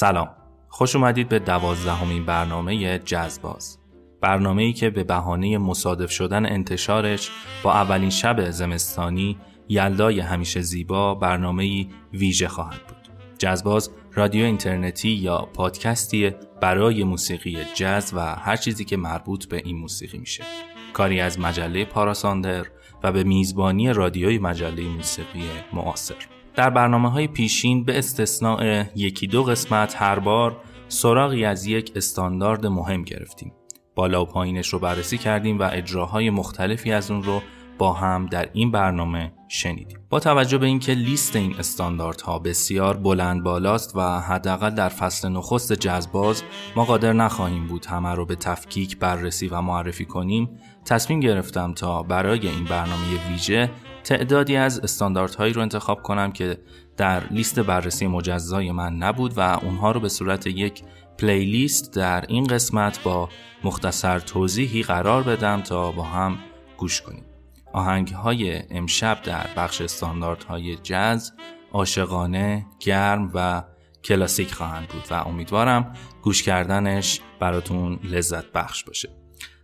سلام. خوش اومدید به دوازدهمین برنامه جزباز. برنامه ای که به بهانه مصادف شدن انتشارش با اولین شب زمستانی یلدای همیشه زیبا برنامه ویژه خواهد بود. جزباز رادیو اینترنتی یا پادکستی برای موسیقی جز و هر چیزی که مربوط به این موسیقی میشه. کاری از مجله پاراساندر و به میزبانی رادیوی مجله موسیقی معاصر. در برنامه های پیشین به استثناء یکی دو قسمت هر بار سراغی از یک استاندارد مهم گرفتیم. بالا و پایینش رو بررسی کردیم و اجراهای مختلفی از اون رو با هم در این برنامه شنیدیم. با توجه به اینکه لیست این استانداردها بسیار بلند بالاست و حداقل در فصل نخست جزباز ما قادر نخواهیم بود همه رو به تفکیک بررسی و معرفی کنیم تصمیم گرفتم تا برای این برنامه ویژه تعدادی از استانداردهایی رو انتخاب کنم که در لیست بررسی مجزای من نبود و اونها رو به صورت یک پلیلیست در این قسمت با مختصر توضیحی قرار بدم تا با هم گوش کنیم آهنگ های امشب در بخش استانداردهای جز عاشقانه، گرم و کلاسیک خواهند بود و امیدوارم گوش کردنش براتون لذت بخش باشه.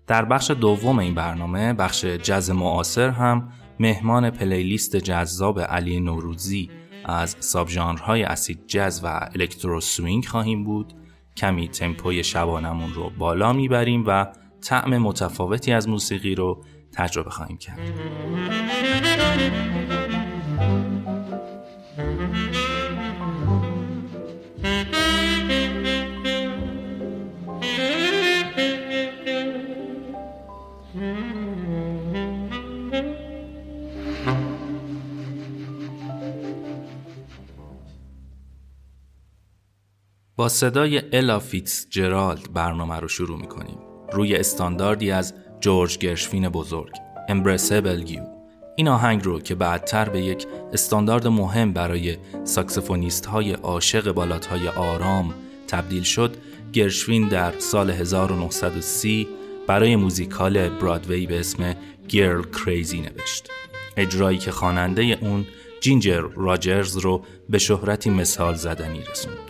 در بخش دوم این برنامه بخش جز معاصر هم مهمان playlist جذاب علی نوروزی از sub ژانرهای acid jazz و electro swing خواهیم بود. کمی تمپوی شبانمون رو بالا می‌بریم و طعم متفاوتی از موسیقی رو تجربه خواهیم کرد. با صدای الا فیتزجرالد برنامه رو شروع می کنیم. روی استانداردی از جورج گرشوین بزرگ Embraceable You این آهنگ رو که بعدتر به یک استاندارد مهم برای ساکسفونیست های عاشق بالاد های آرام تبدیل شد گرشوین در سال 1930 برای موزیکال برادوی به اسم Girl Crazy نوشت. اجرایی که خواننده اون جینجر راجرز رو به شهرتی مثال زدنی رسوند.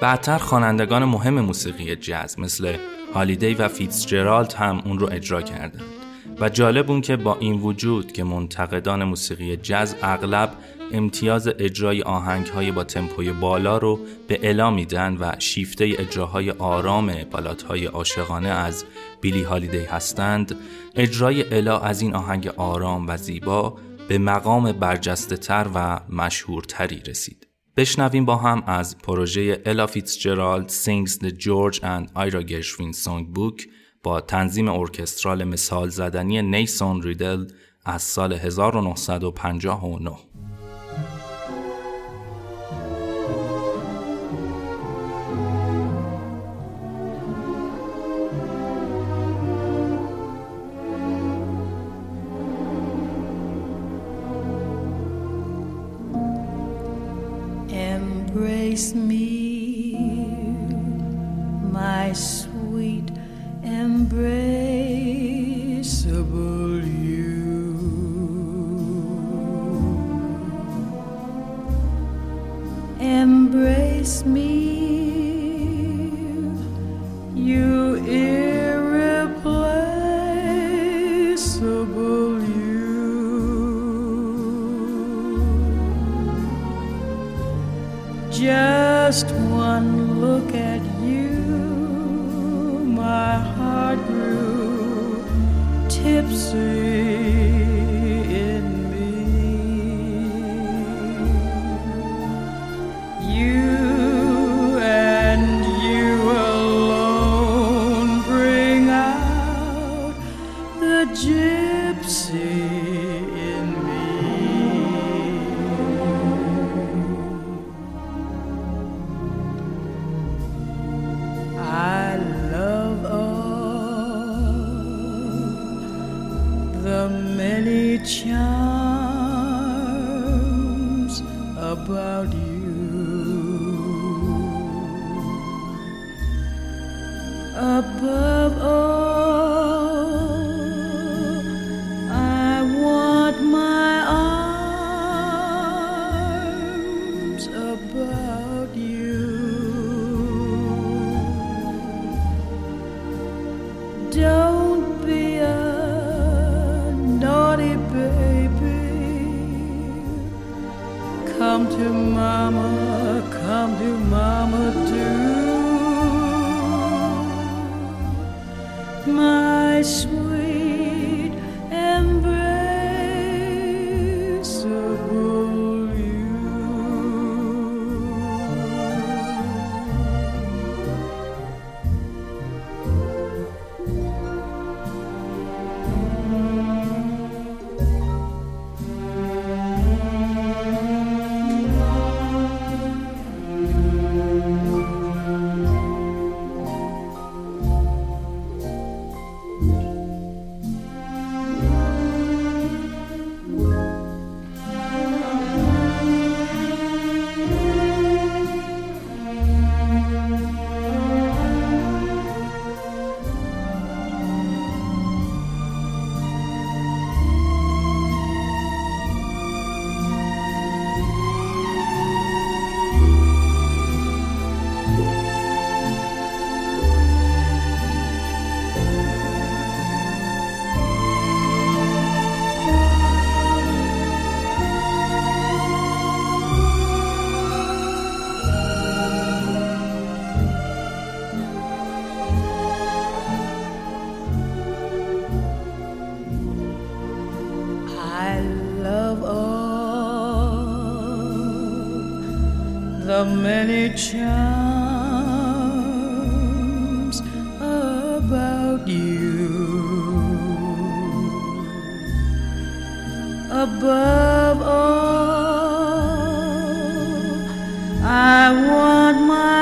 بعدتر خوانندگان مهم موسیقی جاز مثل هالیدی و فیتزجرالد هم اون رو اجرا کردند. و جالب اون که با این وجود که منتقدان موسیقی جز اغلب امتیاز اجرای آهنگ های با تمپوی بالا رو به الا میدن و شیفته اجراهای آرام بالات های عاشقانه از بیلی هالیدی هستند اجرای الا از این آهنگ آرام و زیبا به مقام برجسته تر و مشهورتری رسید. بشنویم با هم از پروژه الا فیتزجرالد Sings the George and Ira Gershwin Songbook با تنظیم ارکسترال مثال زدنی نیسون ریدل از سال 1959 Embrace me, many charms about you. Above all, I want my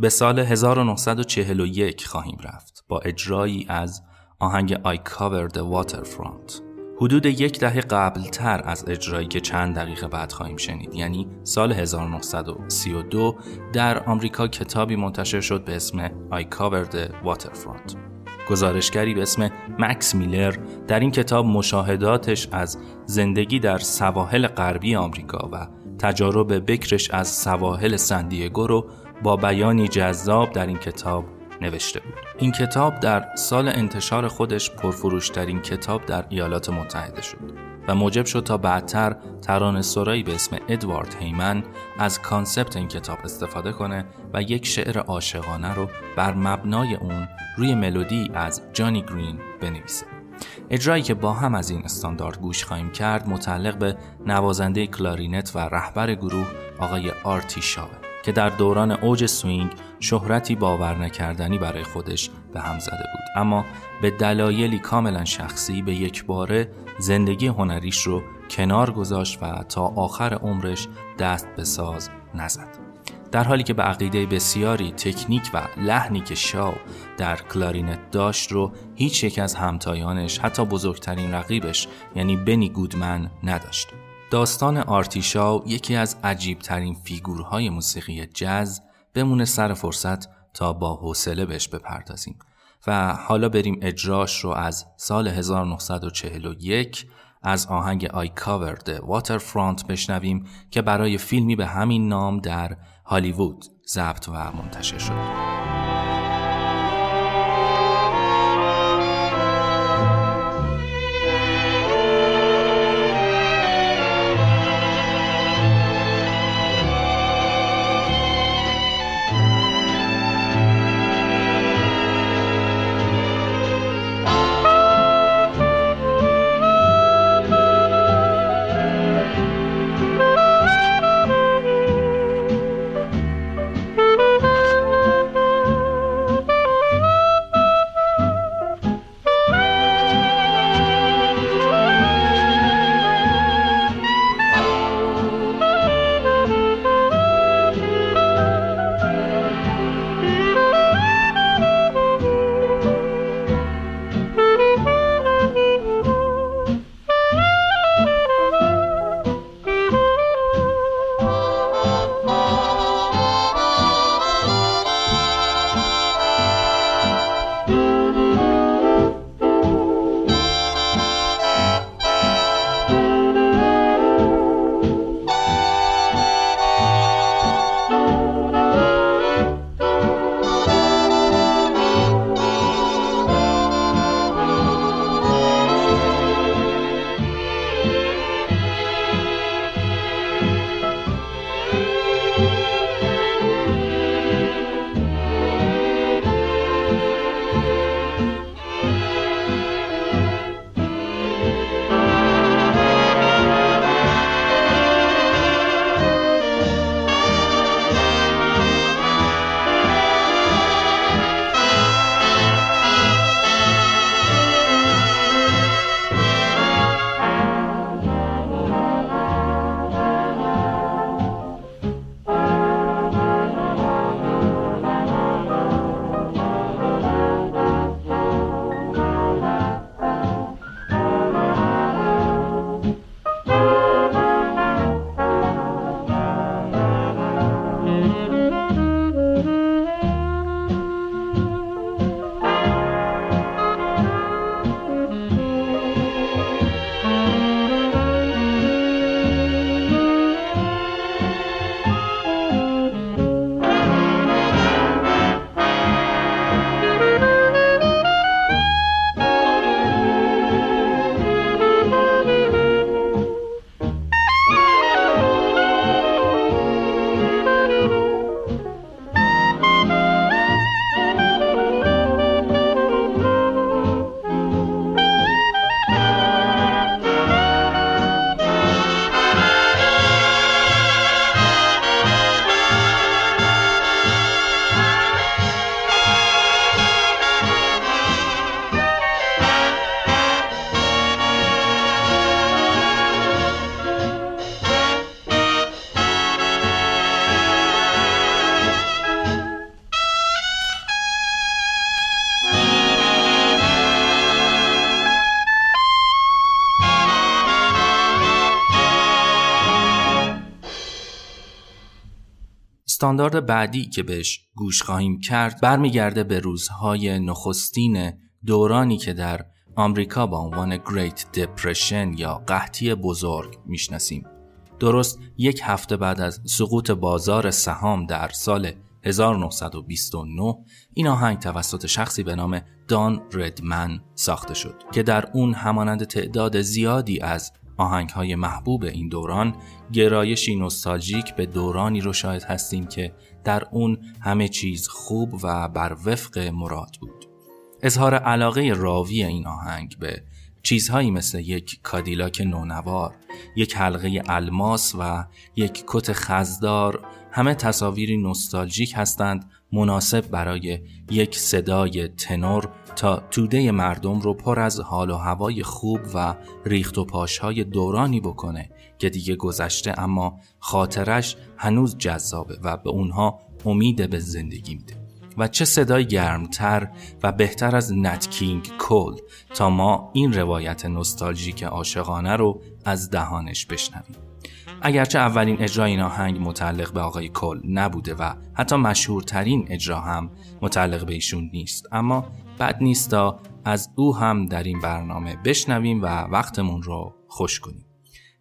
به سال 1941 خواهیم رفت با اجرایی از آهنگ I Covered the Waterfront. حدود یک دهه قبل تر از اجرایی که چند دقیقه بعد خواهیم شنید یعنی سال 1932 در آمریکا کتابی منتشر شد به اسم I Covered the Waterfront. گزارشگری به اسم مکس میلر در این کتاب مشاهداتش از زندگی در سواحل غربی آمریکا و تجارب بکرش از سواحل سندیگو رو با بیانی جذاب در این کتاب نوشته بود. این کتاب در سال انتشار خودش پرفروشترین کتاب در ایالات متحده شد و موجب شد تا بعدتر ترانه سرایی به اسم ادوارد هیمن از کانسپت این کتاب استفاده کنه و یک شعر عاشقانه رو بر مبنای اون روی ملودی از جانی گرین بنویسه. اجرایی که با هم از این استاندارد گوش خواهیم کرد متعلق به نوازنده کلارینت و رهبر گروه آقای آرتی شاوه که در دوران اوج سوینگ شهرتی باور نکردنی برای خودش به هم زده بود. اما به دلایلی کاملا شخصی به یک باره زندگی هنریش رو کنار گذاشت و تا آخر عمرش دست به ساز نزد. در حالی که به عقیده بسیاری تکنیک و لحنی که شاو در کلارینت داشت رو هیچ یک از همتایانش حتی بزرگترین رقیبش یعنی بنی گودمن نداشت. داستان آرتی شاو یکی از عجیبترین فیگورهای موسیقی جز بمونه سر فرصت تا با حوصله بهش بپردازیم و حالا بریم اجراش رو از سال 1941 از آهنگ I Covered the Waterfront بشنویم که برای فیلمی به همین نام در هالیوود ضبط و منتشر شد. استاندارد بعدی که بهش گوش خواهیم کرد برمیگرده به روزهای نخستین دورانی که در آمریکا با عنوان Great Depression یا قحطی بزرگ می‌شناسیم. درست یک هفته بعد از سقوط بازار سهام در سال 1929 این آهنگ توسط شخصی به نام دان ردمن ساخته شد که در اون همانند تعداد زیادی از آهنگ های محبوب این دوران گرایشی نوستالژیک به دورانی رو شاهد هستیم که در اون همه چیز خوب و بر وفق مراد بود. اظهار علاقه راوی این آهنگ به چیزهایی مثل یک کادیلاک نونوار، یک حلقه الماس و یک کت خزدار همه تصاویری نوستالژیک هستند مناسب برای یک صدای تنور تا توده مردم رو پر از حال و هوای خوب و ریخت و پاشهای دورانی بکنه که دیگه گذشته اما خاطرش هنوز جذابه و به اونها امید به زندگی میده. و چه صدای گرمتر و بهتر از نت کینگ کول تا ما این روایت نوستالژیک عاشقانه رو از دهانش بشنویم. اگرچه اولین اجرا این آهنگ متعلق به آقای کل نبوده و حتی مشهورترین اجرا هم متعلق به ایشون نیست. اما بد نیست تا از او هم در این برنامه بشنویم و وقتمون رو خوش کنیم.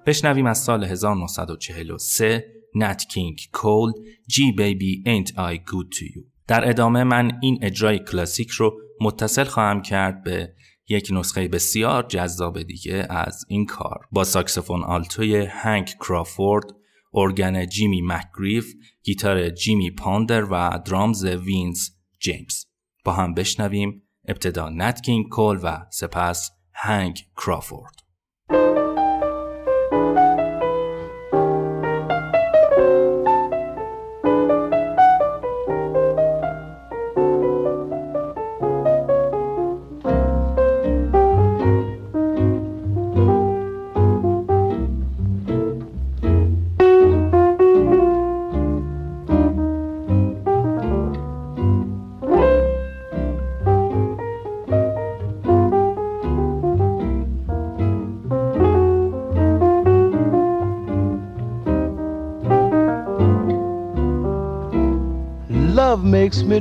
بشنویم از سال 1943 نت کینگ کول Gee Baby ain't I good to you. در ادامه من این اجرای کلاسیک رو متصل خواهم کرد به یک نسخه بسیار جذاب دیگه از این کار. با ساکسفون آلتوی هنک کرافورد organ جیمی مکگریف گیتار جیمی پاندر و drums وینز جیمز. با هم بشنویم ابتدا نت کینگ کول و سپس هنگ کرافورد.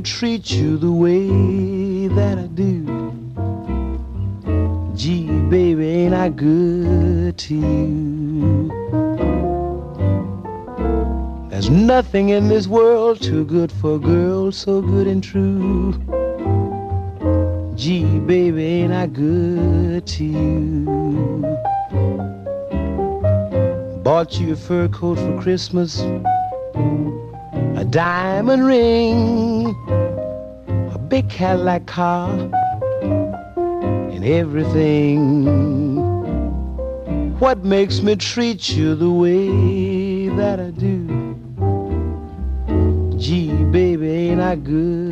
Treat you the way that I do. Gee, baby, ain't I good to you? There's nothing in this world too good for a girl so good and true. Gee, baby, ain't I good to you? Bought you a fur coat for Christmas a diamond ring, Cadillac car, and everything. What makes me treat you the way that I do? Gee, baby, ain't I good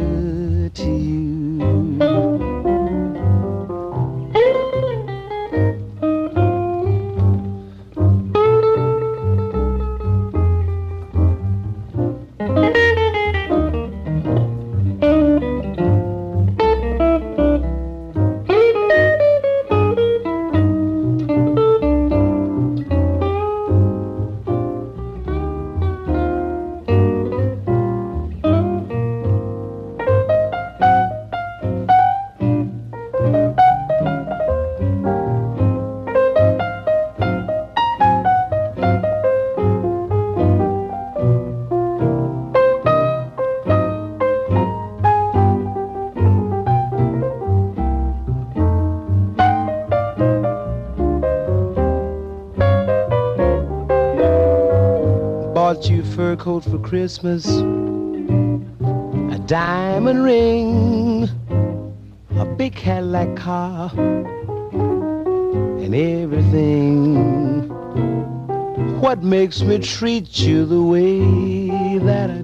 for Christmas, a diamond ring, a big Cadillac car, and everything. What makes me treat you the way that I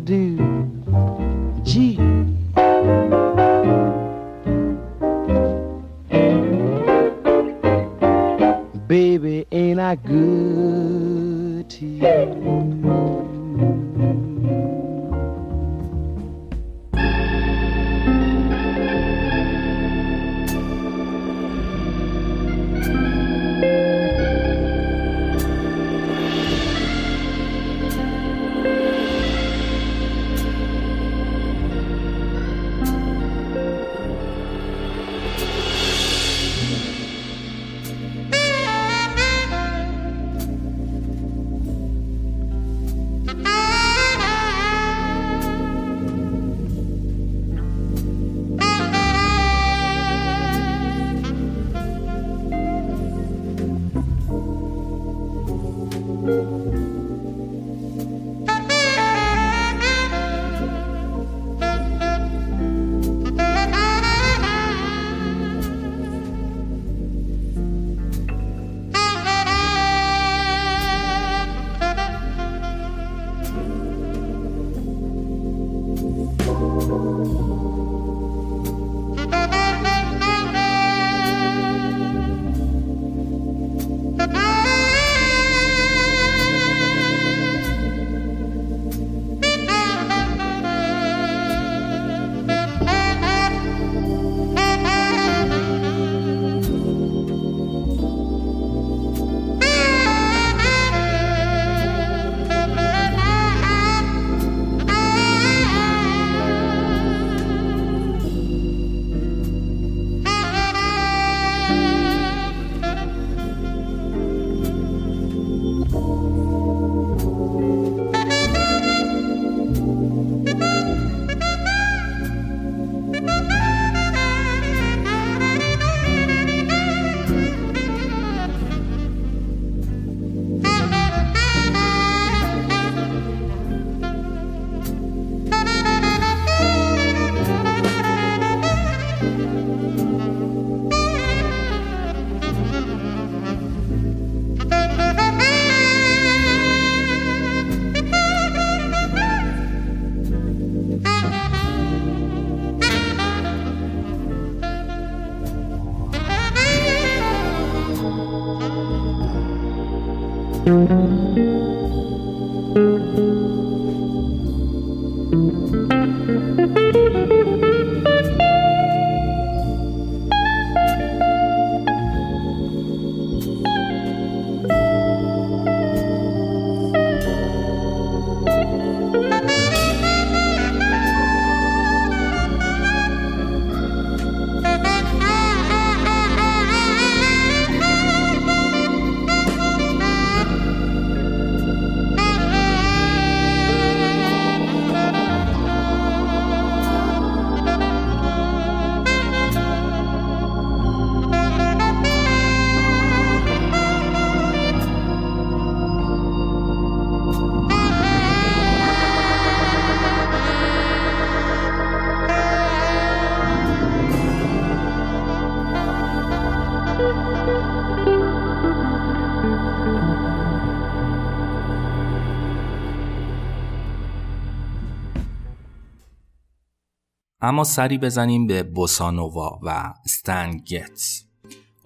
اما سری بزنیم به بوسانووا و استن گتس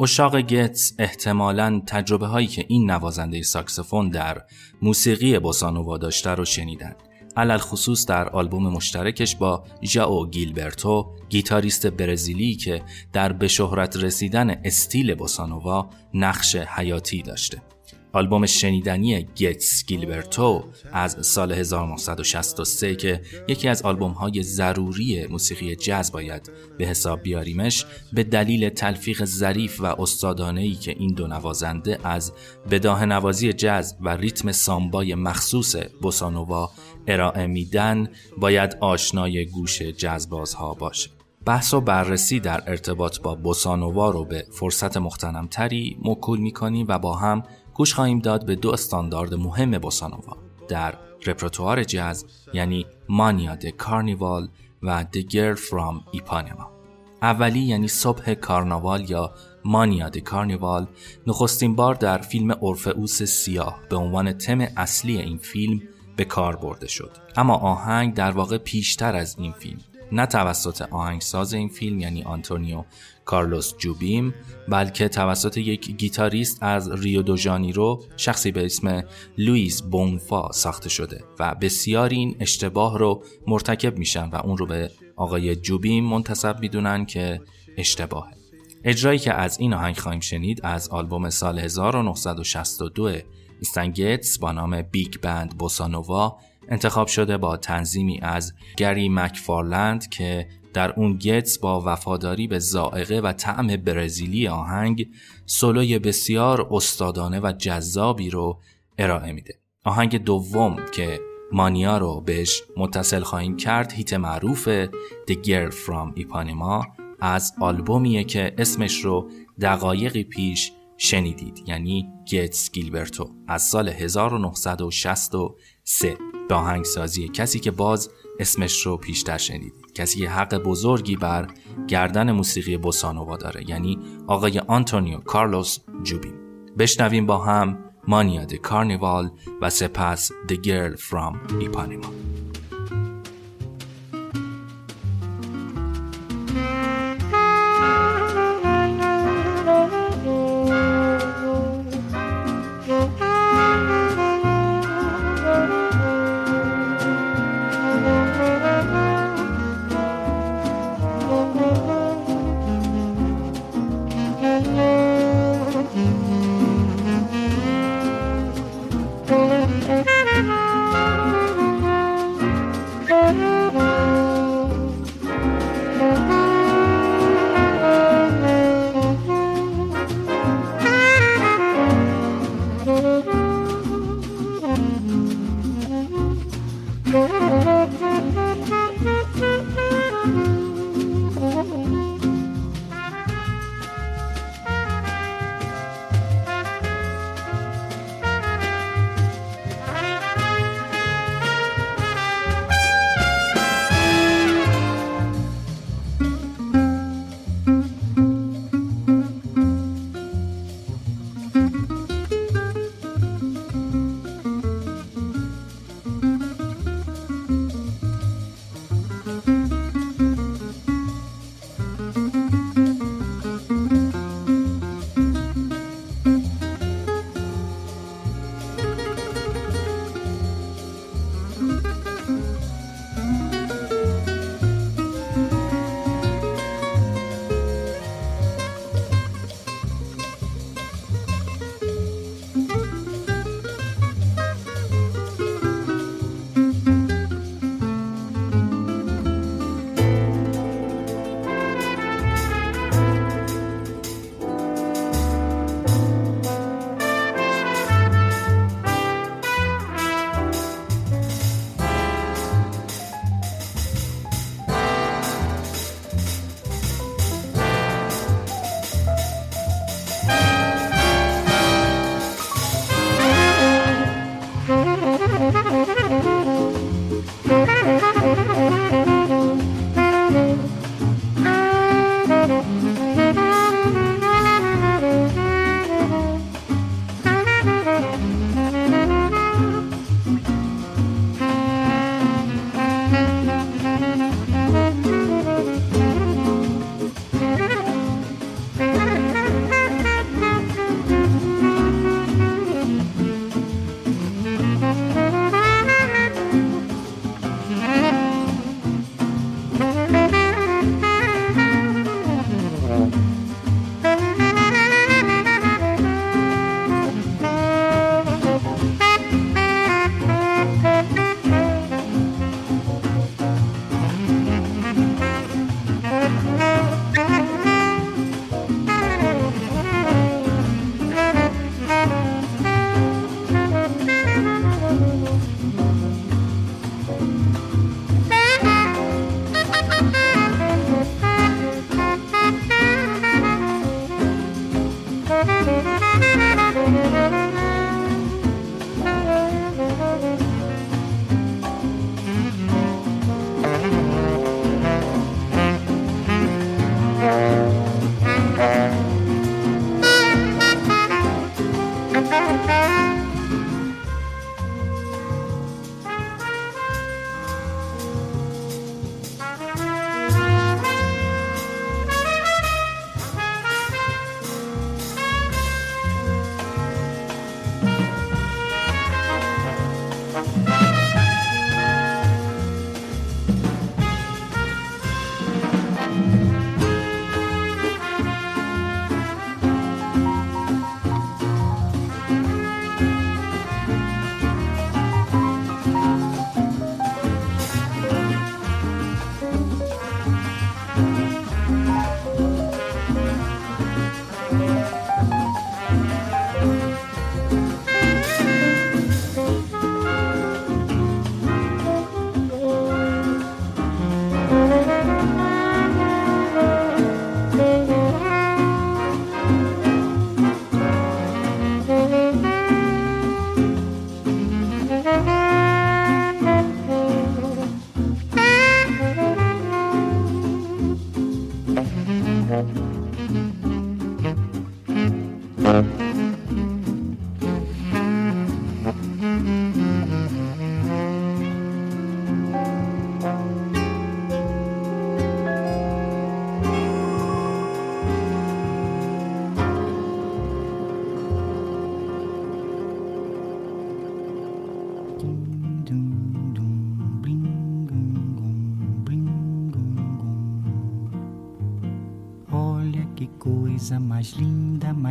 عشاق گتس احتمالا تجربه هایی که این نوازنده ساکسفون در موسیقی بوسانووا داشته رو شنیدن علی الخصوص در آلبوم مشترکش با ژائو گیلبرتو گیتاریست برزیلی که در به شهرت رسیدن استیل بوسانووا نقش حیاتی داشته. آلبوم شنیدنی گتس گیلبرتو از سال 1963 که یکی از آلبوم های ضروری موسیقی جاز باید به حساب بیاریمش به دلیل تلفیق ظریف و استادانه که این دو نوازنده از بداه نوازی جاز و ریتم سامبای مخصوص بوسانووا ارائه میدن باید آشنای گوش جزبازها باشه. بحث و بررسی در ارتباط با بوسانووا رو به فرصت مختنمتری مکول می‌کنیم و با هم گوش خواهیم داد به دو استاندارد مهم بوسانووا در رپرتوار جاز یعنی Manhã de Carnaval و The Girl from Ipanema اولی یعنی صبح کارناوال یا Manhã de Carnaval نخستین بار در فیلم اورفئوس سیاه به عنوان تم اصلی این فیلم به کار برده شد. اما آهنگ در واقع پیشتر از این فیلم. نه توسط آهنگساز این فیلم یعنی آنتونیو کارلوس جوبیم بلکه توسط یک گیتاریست از ریو دو جانیرو شخصی به اسم لوئیس بونفا ساخته شده و بسیاری این اشتباه رو مرتکب میشن و اون رو به آقای جوبیم منتسب می‌دونن که اشتباهه. اجرایی که از این آهنگ خواهیم شنید از آلبوم سال 1962 استن گتس با نام Big Band Bossa Nova انتخاب شده با تنظیمی از گری مکفارلند که در اون گتس با وفاداری به زائقه و طعم برزیلی آهنگ سولوی بسیار استادانه و جذابی رو ارائه میده. آهنگ دوم که مانیا رو بهش متصل خواهیم کرد هیت معروف The Girl From Ipanema از آلبومیه که اسمش رو دقایقی پیش شنیدید یعنی گتس گیلبرتو از سال 1963 به آهنگسازی کسی که باز اسمش رو پیشتر شنیدید. کسی که حق بزرگی بر گردن موسیقی بوسانووا داره یعنی آقای آنتونیو کارلوس جوبی بشنویم با هم مانیا د کارنیوال و سپس The Girl From Ipanema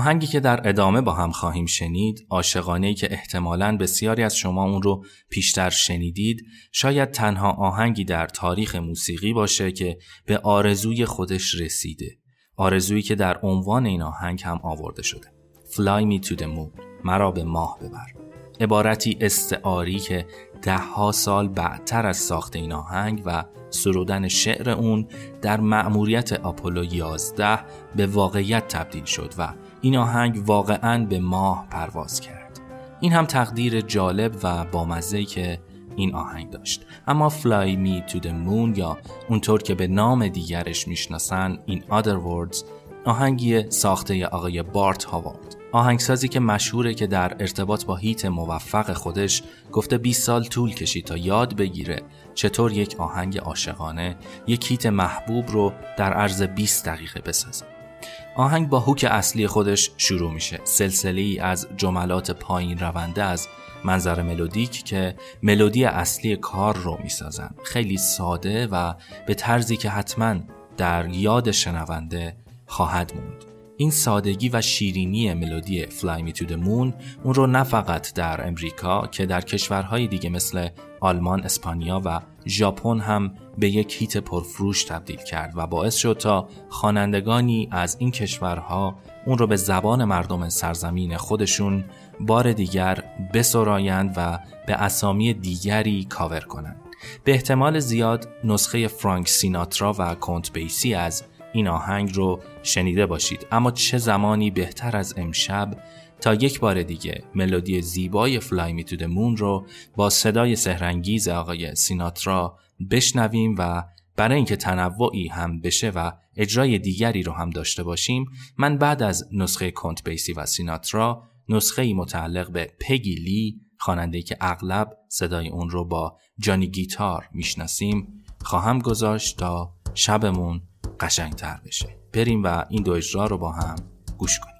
آهنگی که در ادامه با هم خواهیم شنید عاشقانه که احتمالاً بسیاری از شما اون رو پیشتر شنیدید شاید تنها آهنگی در تاریخ موسیقی باشه که به آرزوی خودش رسیده. آرزویی که در عنوان این آهنگ هم آورده شده. Fly me to the moon مرا به ماه ببر. عبارتی استعاری که دهها سال بعدتر از ساخت این آهنگ و سرودن شعر اون در مأموریت آپولو 11 به واقعیت تبدیل شد و این آهنگ واقعا به ماه پرواز کرد. این هم تقدیر جالب و بامزه‌ای که این آهنگ داشت. اما Fly Me to the Moon یا اونطور که به نام دیگرش می‌شناسن این Other Words آهنگی ساخته آقای بارت هاوارد. آهنگسازی که مشهوره که در ارتباط با هیت موفق خودش گفته 20 سال طول کشید تا یاد بگیره چطور یک آهنگ عاشقانه یک هیت محبوب رو در عرض 20 دقیقه بسازه. آهنگ با هوک اصلی خودش شروع میشه. سلسله ای از جملات پایین رونده از منظر ملودیک که ملودی اصلی کار رو می‌سازن. خیلی ساده و به طرزی که حتما در یاد شنونده خواهد موند. این سادگی و شیرینی ملودی Fly Me to the Moon اون رو نه فقط در امریکا که در کشورهای دیگه مثل آلمان، اسپانیا و ژاپن هم به یک هیت پرفروش تبدیل کرد و باعث شد تا خوانندگانی از این کشورها اون رو به زبان مردم سرزمین خودشون بار دیگر بسرایند و به اسامی دیگری کاور کنند. به احتمال زیاد نسخه فرانک سیناترا و کنت بیسی از این آهنگ رو شنیده باشید اما چه زمانی بهتر از امشب تا یک بار دیگه ملودی زیبای فلای می تو مون رو با صدای سهرنگیز آقای سیناترا بشنویم و برای اینکه تنوعی هم بشه و اجرای دیگری رو هم داشته باشیم من بعد از نسخه کنت بیسی و سیناترا نسخه متعلق به پگی لی خواننده که اغلب صدای اون رو با جانی گیتار می‌شناسیم خواهم گذاشت تا شبمون قشنگتر بشه. بریم و این دو اجرا رو با هم گوش کنیم.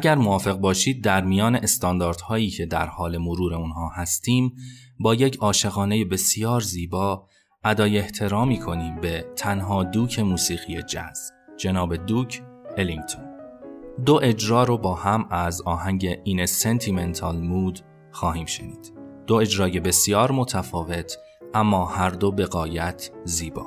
اگر موافق باشید در میان استانداردهایی که در حال مرور اونها هستیم با یک عاشقانه بسیار زیبا ادای احترامی کنیم به تنها دوک موسیقی جاز جناب دوک الینگتون دو اجرا رو با هم از آهنگ این سنتیمنتال مود خواهیم شنید. دو اجرای بسیار متفاوت اما هر دو به قایت زیبا.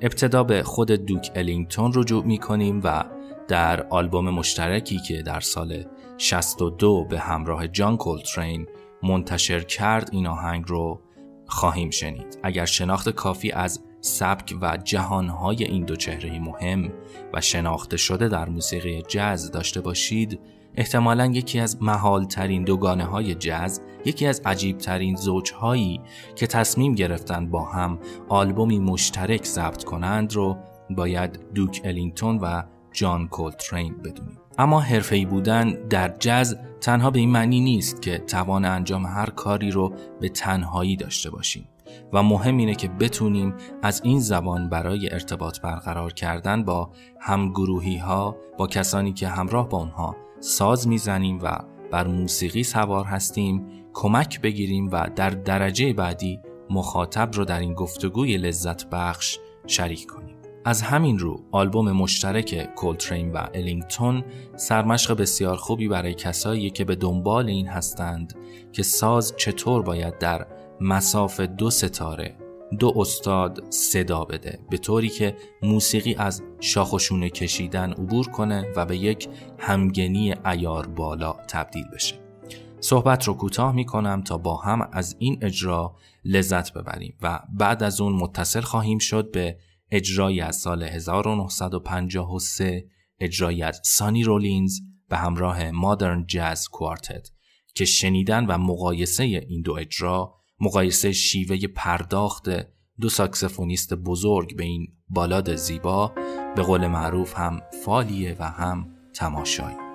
ابتدا به خود دوک الینگتون رجوع می کنیم و در آلبوم مشترکی که در سال 62 به همراه جان کولترین منتشر کرد این آهنگ رو خواهیم شنید. اگر شناخت کافی از سبک و جهانهای این دو چهره مهم و شناخته شده در موسیقی جاز داشته باشید احتمالا یکی از محال ترین دوگانه های جاز یکی از عجیب ترین زوج هایی که تصمیم گرفتن با هم آلبومی مشترک ضبط کنند رو باید دوک الینگتون و جان کولترین بدونیم. اما حرفه‌ای بودن در جز تنها به این معنی نیست که توان انجام هر کاری رو به تنهایی داشته باشیم. و مهم اینه که بتونیم از این زبان برای ارتباط برقرار کردن با همگروهی ها با کسانی که همراه با اونها ساز می‌زنیم و بر موسیقی سوار هستیم کمک بگیریم و در درجه بعدی مخاطب رو در این گفتگوی لذت بخش شریک کنیم. از همین رو آلبوم مشترک کولترین و الینگتون سرمشق بسیار خوبی برای کسایی که به دنبال این هستند که ساز چطور باید در مساف دو ستاره دو استاد صدا بده. به طوری که موسیقی از شاخشونه کشیدن عبور کنه و به یک همگنی ایار بالا تبدیل بشه. صحبت رو کوتاه می کنم تا با هم از این اجرا لذت ببریم و بعد از اون متصل خواهیم شد به اجرایی از سال 1953 اجرایی از سانی رولینز به همراه مادرن جاز کوارتت که شنیدن و مقایسه این دو اجرا مقایسه شیوه پرداخت دو ساکسفونیست بزرگ به این بالاد زیبا به قول معروف هم فالیه و هم تماشایی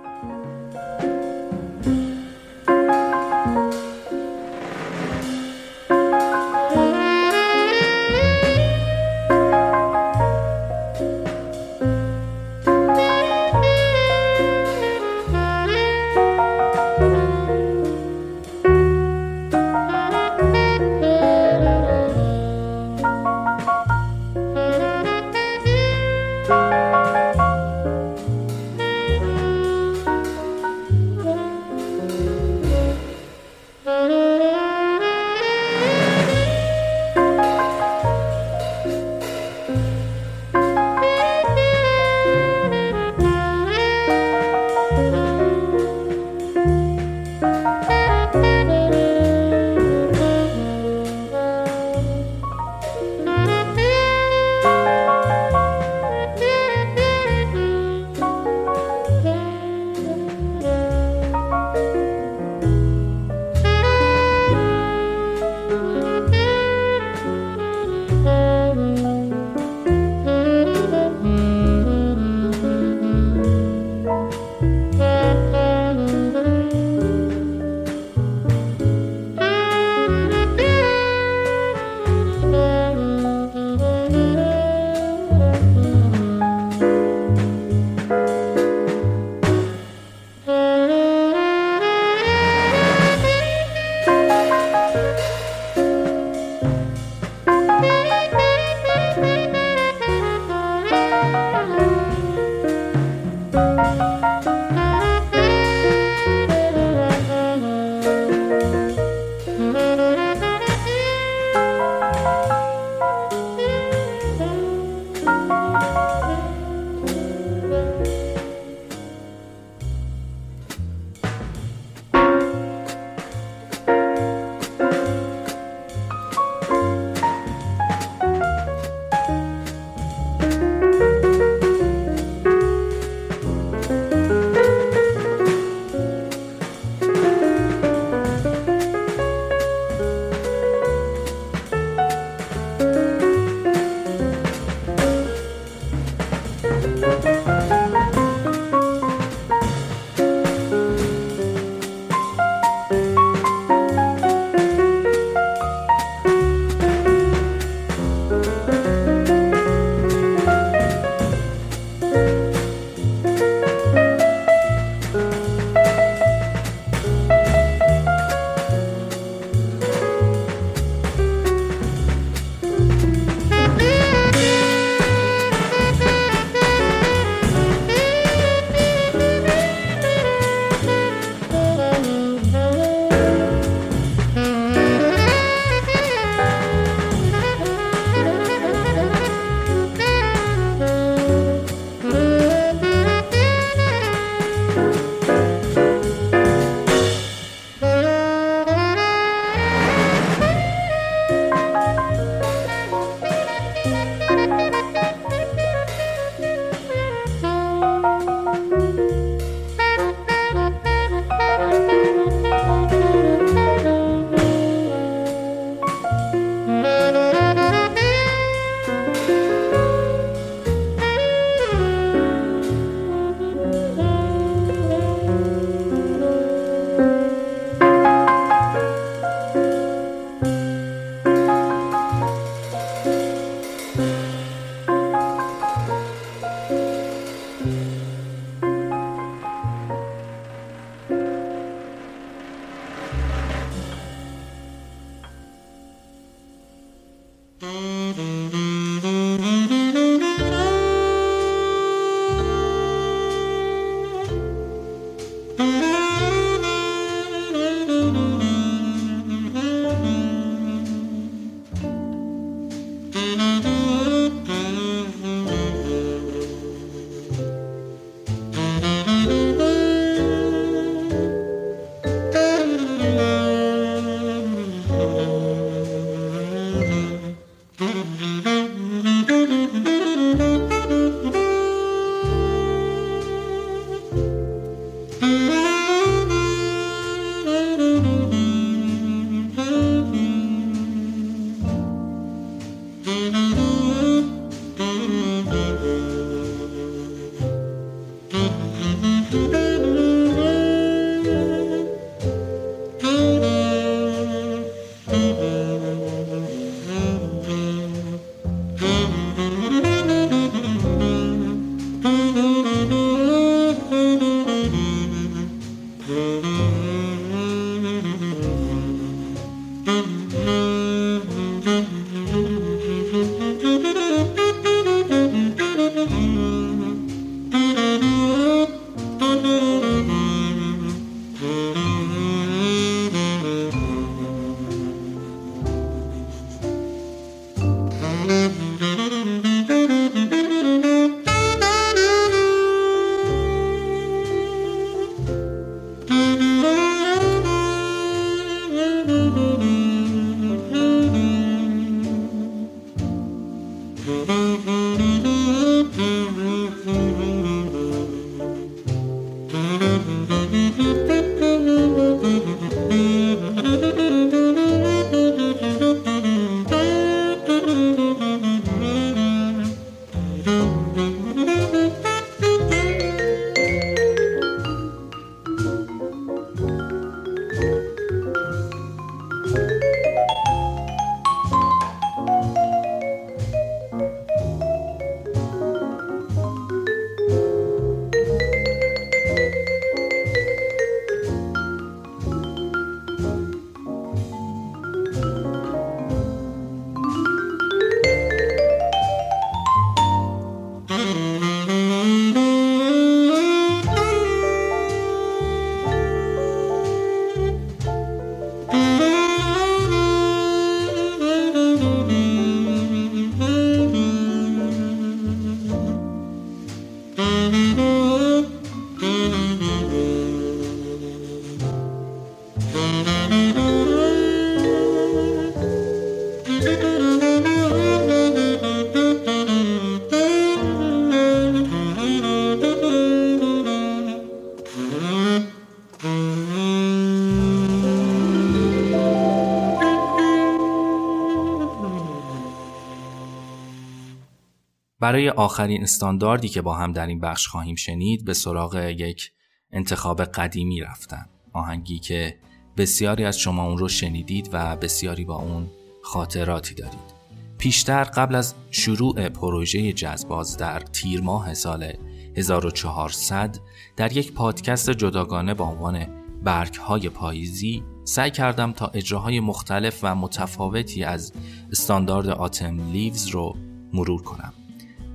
برای آخرین استانداردی که با هم در این بخش خواهیم شنید به سراغ یک انتخاب قدیمی رفتن. آهنگی که بسیاری از شما اون رو شنیدید و بسیاری با اون خاطراتی دارید. پیشتر قبل از شروع پروژه جزباز در تیر ماه سال 1400 در یک پادکست جداگانه با عنوان برگ های پاییزی سعی کردم تا اجراهای مختلف و متفاوتی از استاندارد آتم لیوز رو مرور کنم.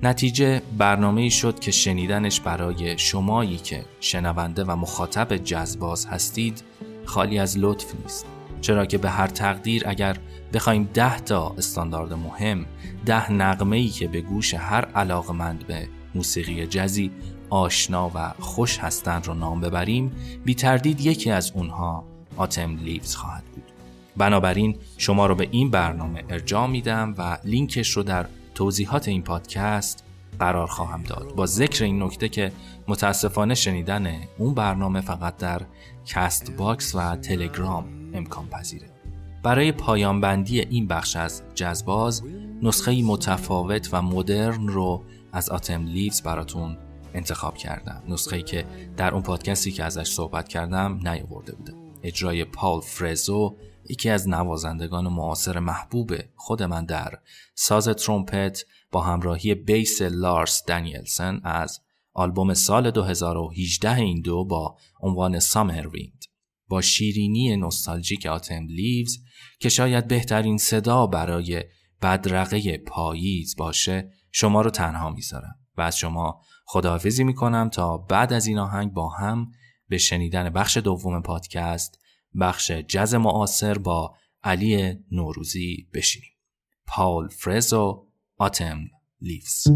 نتیجه برنامه شد که شنیدنش برای شمایی که شنونده و مخاطب جزباز هستید خالی از لطف نیست. چرا که به هر تقدیر اگر بخوایم ده تا استاندارد مهم ده نقمه که به گوش هر علاقمند به موسیقی جزی آشنا و خوش هستند رو نام ببریم بی تردید یکی از اونها Autumn Leaves خواهد بود. بنابراین شما رو به این برنامه ارجاع میدم و لینکش رو در توضیحات این پادکست قرار خواهم داد. با ذکر این نکته که متاسفانه شنیدن اون برنامه فقط در کست باکس و تلگرام امکان پذیره. برای پایان بندی این بخش از JazzBuzz نسخه متفاوت و مدرن رو از Autumn Leaves براتون انتخاب کردم. نسخه که در اون پادکستی که ازش صحبت کردم نیاورده بودم اجرای پال فرزو یکی از نوازندگان معاصر محبوب خود من در ساز ترومپت با همراهی بیس لارس دنیلسن از آلبوم سال 2018 این دو با عنوان سامر ویند با شیرینی نوستالژیک آتم لیوز که شاید بهترین صدا برای بدرقه پاییز باشه شما رو تنها می‌ذارم و از شما خداحافظی می‌کنم تا بعد از این آهنگ با هم به شنیدن بخش دوم پادکست بخش جز معاصر با علی نوروزی بشینیم. پاول فرزو آتم لیفز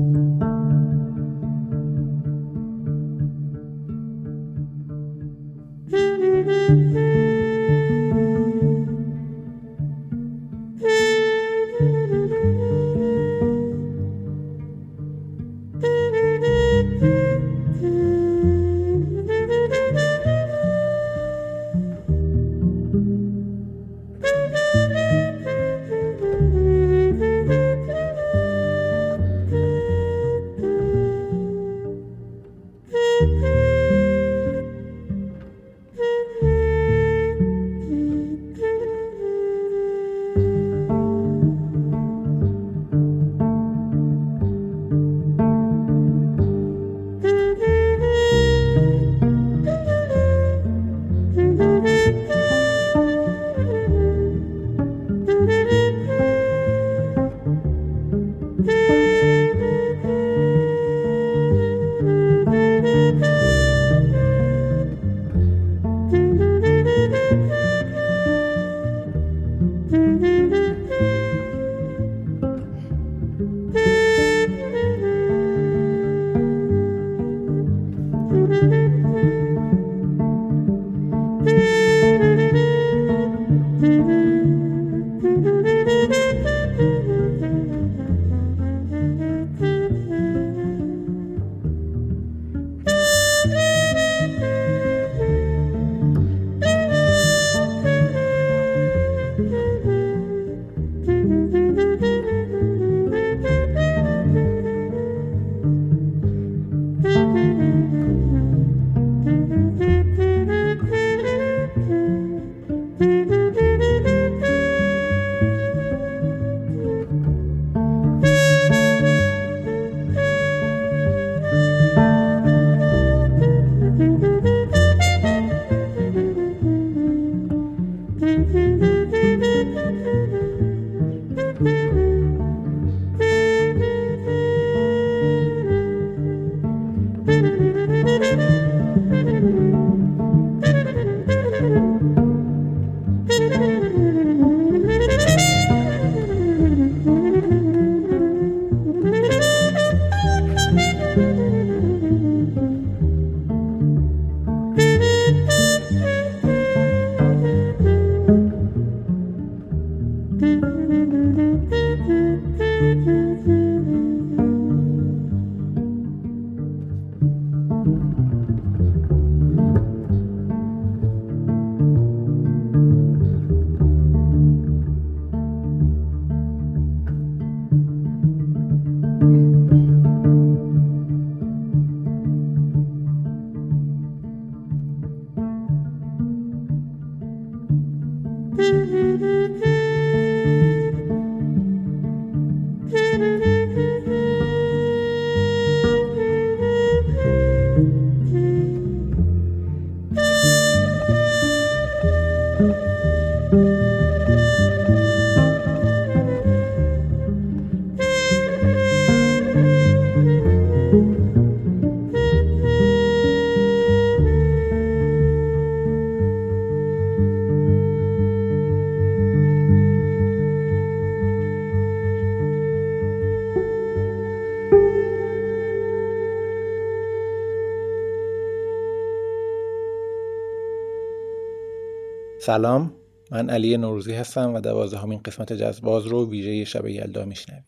سلام من علی نوروزی هستم و دوازدهمین قسمت جزباز رو ویژه شب یلدا میشنوید.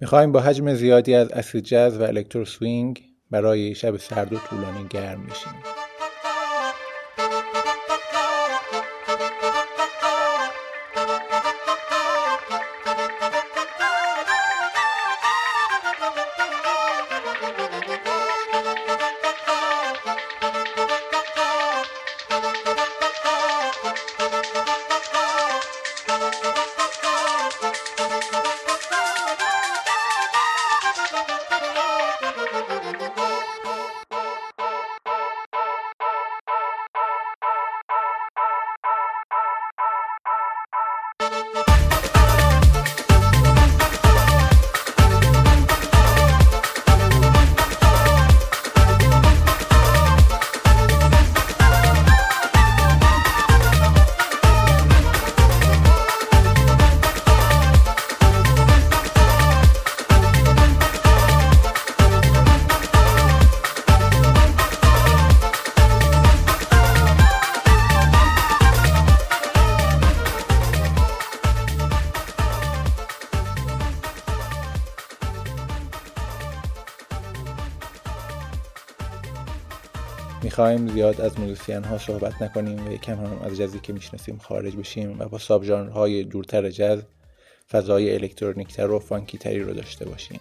می‌خوایم با حجم زیادی از اسید جز و الکترو سوینگ برای شب سرد و طولانی گرم میشیم می‌خوایم زیاد از musician ها صحبت نکنیم و یکم هم از جزی که می‌شناسیم خارج بشیم و با sub های دورتر جز فضای الکترونیکتر و funky تری رو داشته باشیم.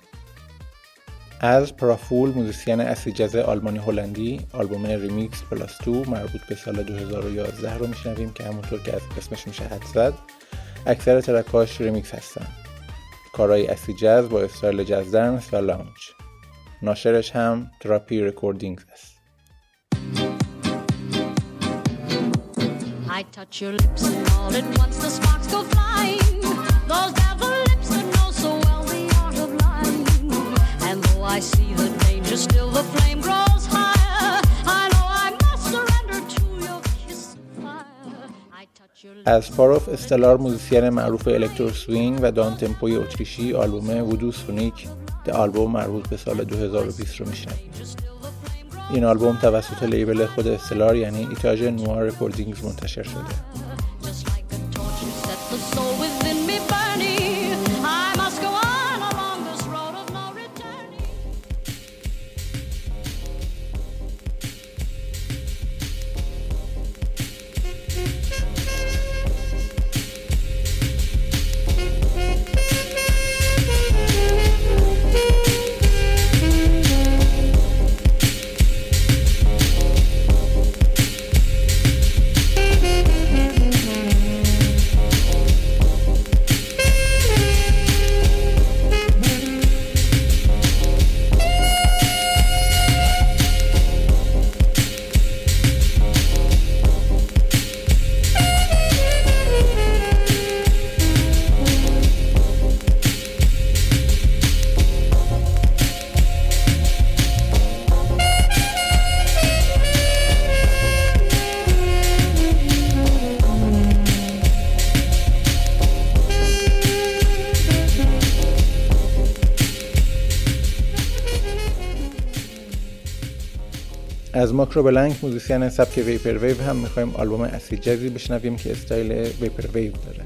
از پرافول musician acid jazz آلمانی هلندی آلبوم Remix Plus 2 مربوط به سال 2011 رو میشنویم که همونطور که از اسمش میشه حد زد اکثر track اش remix هستن. کارهای acid jazz با style jazz dance و lounge. ناشرش هم تراپی رکوردینگز است. I touch your lips and all at once the sparks go flying. Those devil lips that know so well the art of lying. And though I see the danger, still the flame grows higher. I know I must surrender to your kiss fire. اسپاروف استلار موزیسین معروف الکترو سوینگ و دان تمپوی اتریشی آلبوم ودو سونیک ده آلبوم مربوط به سال 2020 رو میشنویم این آلبوم توسط label خود استلار یعنی Etage Noir Recordings منتشر شده. ماکرو بلنک موزیسین سبک ویپر ویو هم می‌خوایم آلبوم اسید جزی بشنویم که استایل ویپر ویو داره.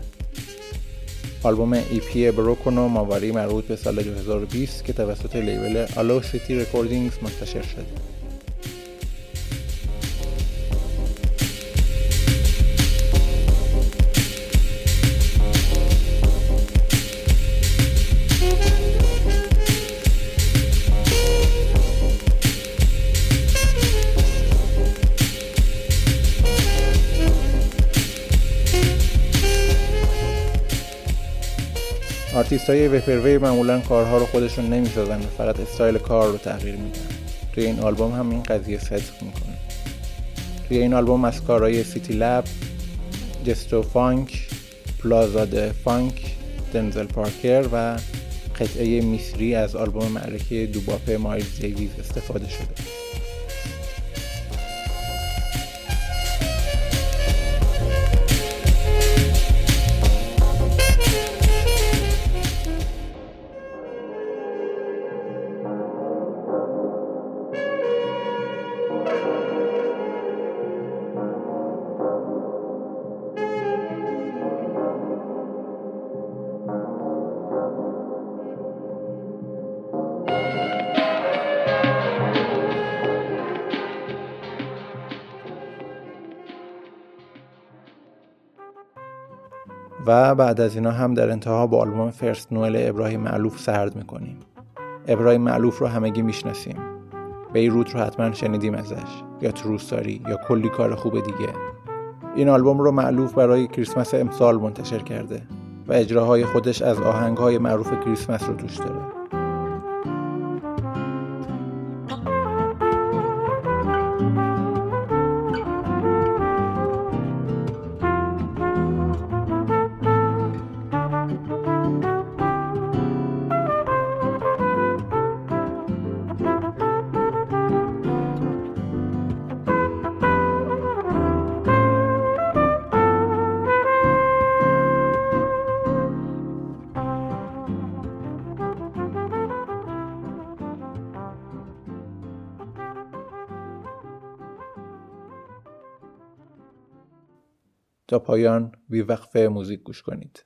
آلبوم ایپی بروکنو ماوری مربوط به سال 2020 که توسط لیبل آلو سیتی رکوردینگز منتشر شده. آرتیست های vaporwave معمولا کارها رو خودشون نمی‌سازن و فقط استایل کار رو تغییر میدن. توی این آلبوم هم این قضیه صدق می‌کنه. توی این آلبوم از کارهای سیتی لب جستو فانک پلازاد فانک دنزل پارکر و قطعه Mystery از آلبوم معرکه Doo-Bop مایلز دیویز استفاده شده. و بعد از اینا هم در انتها با آلبوم فرست نوئل ابراهیم معلوف سرد می‌کنیم. ابراهیم معلوف رو همگی می‌شناسیم. بیروت رو حتما شنیدیم ازش. یا تروستاری یا کلی کار خوب دیگه. این آلبوم رو معلوف برای کریسمس امسال منتشر کرده و اجراهای خودش از آهنگهای معروف کریسمس رو توش داره. تا پایان بی وقفه موزیک گوش کنید.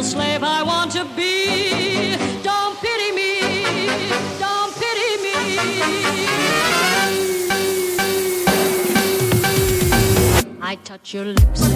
A slave I want to be. Don't pity me, don't pity me. I touch your lips.